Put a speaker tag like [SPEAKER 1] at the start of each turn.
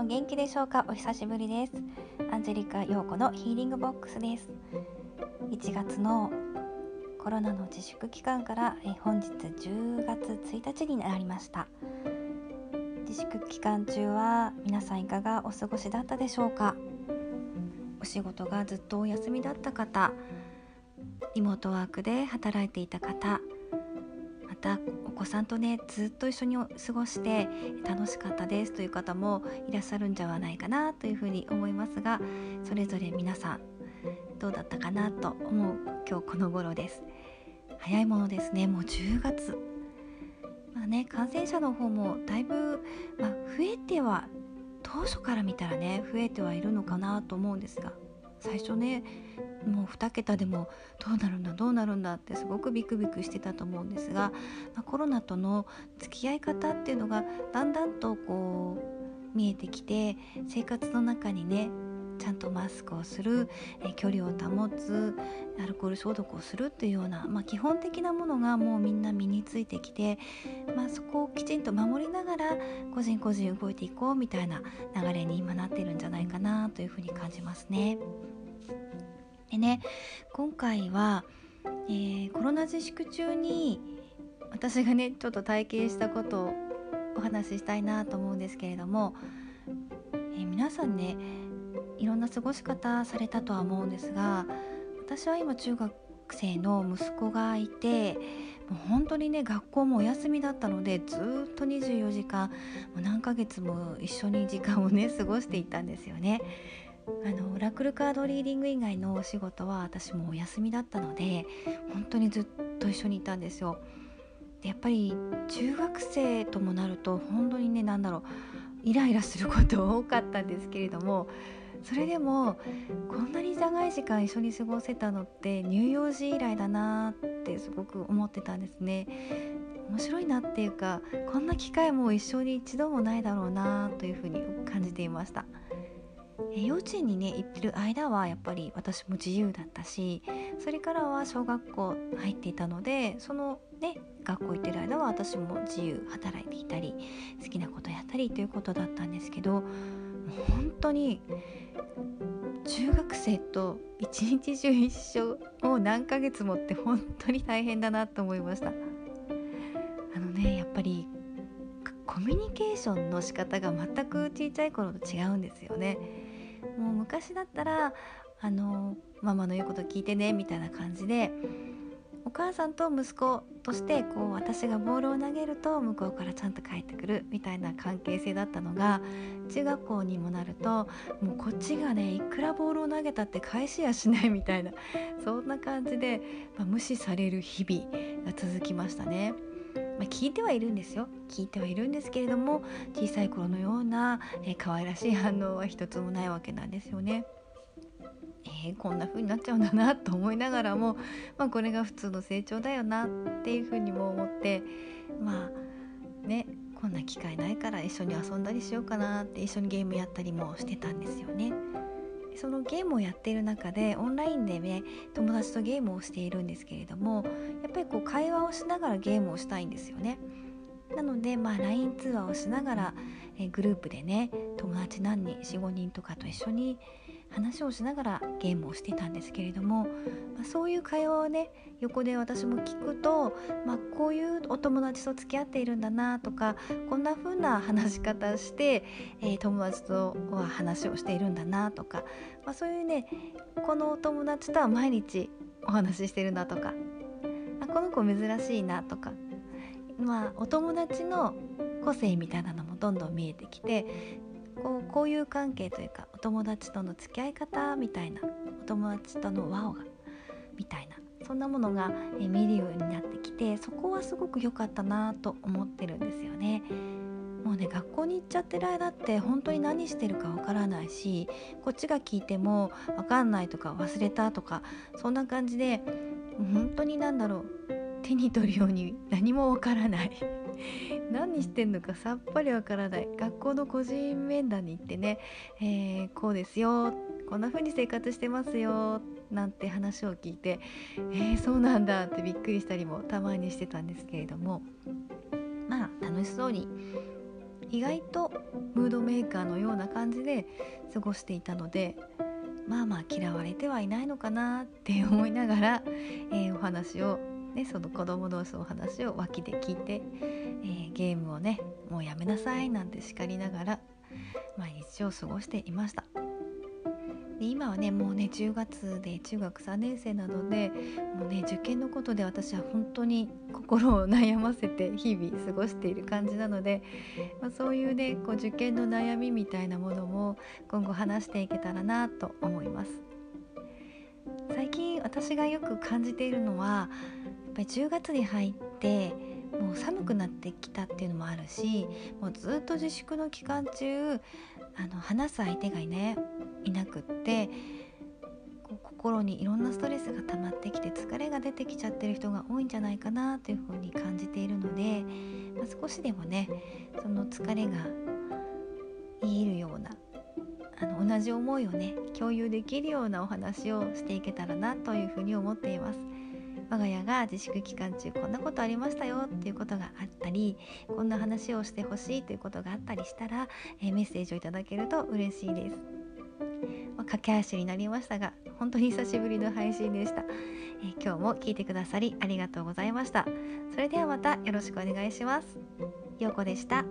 [SPEAKER 1] さんお元気でしょうか？お久しぶりです。アンジェリカ陽子のヒーリングボックスです。1月のコロナの自粛期間からえ本日10月1日になりました。自粛期間中は皆さんいかがお過ごしだったでしょうか？お仕事がずっとお休みだった方リモートワークで働いていた方たお子さんとねずっと一緒に過ごして楽しかったですという方もいらっしゃるんじゃないかなというふうに思いますがそれぞれ皆さんどうだったかなと思う今日この頃です。早いものですね。もう10月。まあね感染者の方もだいぶ、まあ、増えては当初から見たらね増えてはいるのかなと思うんですが最初ねもう2桁でもどうなるんだどうなるんだってすごくビクビクしてたと思うんですが、まあ、コロナとの付き合い方っていうのがだんだんとこう見えてきて生活の中にねちゃんとマスクをする、え距離を保つアルコール消毒をするっていうような、まあ、基本的なものがもうみんな身についてきて、まあ、そこをきちんと守りながら個人個人動いていこうみたいな流れに今なってるんじゃないかなというふうに感じますね。でね今回は、えー、コロナ自粛中に私がねちょっと体験したことをお話ししたいなと思うんですけれども、えー、皆さんねいろんな過ごし方されたとは思うんですが私は今中学生の息子がいてもう本当にね学校もお休みだったのでずっと24時間もう何ヶ月も一緒に時間をね過ごしていたんですよね。あのオラクルカードリーディング以外のお仕事は私もお休みだったので本当にずっと一緒にいたんですよ。でやっぱり中学生ともなると本当にね何だろうイライラすること多かったんですけれどもそれでもこんなに長い時間一緒に過ごせたのって乳幼児以来だなってすごく思ってたんですね。面白いなっていうかこんな機会も一生に一度もないだろうなというふうに感じていました。え幼稚園にね行ってる間はやっぱり私も自由だったしそれからは小学校入っていたのでそのね学校行ってる間は私も自由働いていたり好きなことやったりということだったんですけど本当に中学生と一日中一緒を何ヶ月もって本当に大変だなと思いました。あのねやっぱりコミュニケーションの仕方が全く小さい頃と違うんですよね。もう昔だったらあのママの言うこと聞いてねみたいな感じでお母さんと息子としてこう私がボールを投げると向こうからちゃんと帰ってくるみたいな関係性だったのが中学校にもなるともうこっちがねいくらボールを投げたって返しやしないみたいなそんな感じで、まあ、無視される日々が続きましたね。まあ、聞いてはいるんですよ聞いてはいるんですけれども小さい頃のような、えー、可愛らしい反応は一つもないわけなんですよね。えー、こんな風になっちゃうんだなと思いながらも、まあ、これが普通の成長だよなっていう風にも思ってまあねこんな機会ないから一緒に遊んだりしようかなって一緒にゲームやったりもしてたんですよね。そのゲームをやっている中でオンラインでね友達とゲームをしているんですけれどもやっぱりこう会話をしながらゲームをしたいんですよね。なので、まあ、LINE 通話をしながら、えグループでね友達何人45人とかと一緒に話をしながらゲームをしていたんですけれども、まあ、そういう会話をね横で私も聞くと、まあ、こういうお友達と付き合っているんだなとかこんな風な話し方して、えー、友達とは話をしているんだなとか、まあ、そういうねこのお友達とは毎日お話ししてるなとかあこの子珍しいなとかまあお友達の個性みたいなのもどんどん見えてきてこう交友関係というかお友達との付き合い方みたいなお友達との輪をがみたいなそんなものが見るようになってきてそこはすごく良かったなと思ってるんですよね。もうね学校に行っちゃってる間って本当に何してるかわからないしこっちが聞いても分かんないとか忘れたとかそんな感じで本当に何だろう手に取るように何もわからない。何してんのかさっぱりわからない。学校の個人面談に行ってね、えー、こうですよこんな風に生活してますよなんて話を聞いてえー、そうなんだってびっくりしたりもたまにしてたんですけれどもまあ楽しそうに意外とムードメーカーのような感じで過ごしていたのでまあまあ嫌われてはいないのかなって思いながら、えー、お話を、ね、その子供同士のお話を脇で聞いて、えー、ゲームをねもうやめなさいなんて叱りながら毎日を過ごしていました。で今はねもうね10月で中学3年生なのでもうね受験のことで私は本当に心を悩ませて日々過ごしている感じなので、まあ、そういうねこう受験の悩みみたいなものも今後話していけたらなと思います。最近私がよく感じているのはぱり10月に入ってもう寒くなってきたっていうのもあるしもうずっと自粛の期間中あの話す相手がい,、ね、いなくってこう心にいろんなストレスが溜まってきて疲れが出てきちゃってる人が多いんじゃないかなというふうに感じているので、まあ、少しでもねその疲れが癒えるようなあの同じ思いをね共有できるようなお話をしていけたらなというふうに思っています。我が家が自粛期間中こんなことありましたよっていうことがあったりこんな話をしてほしいということがあったりしたら、えー、メッセージをいただけると嬉しいです。まあ、駆け足になりましたが本当に久しぶりの配信でした、えー、今日も聞いてくださりありがとうございました。それではまたよろしくお願いします。ようこでした。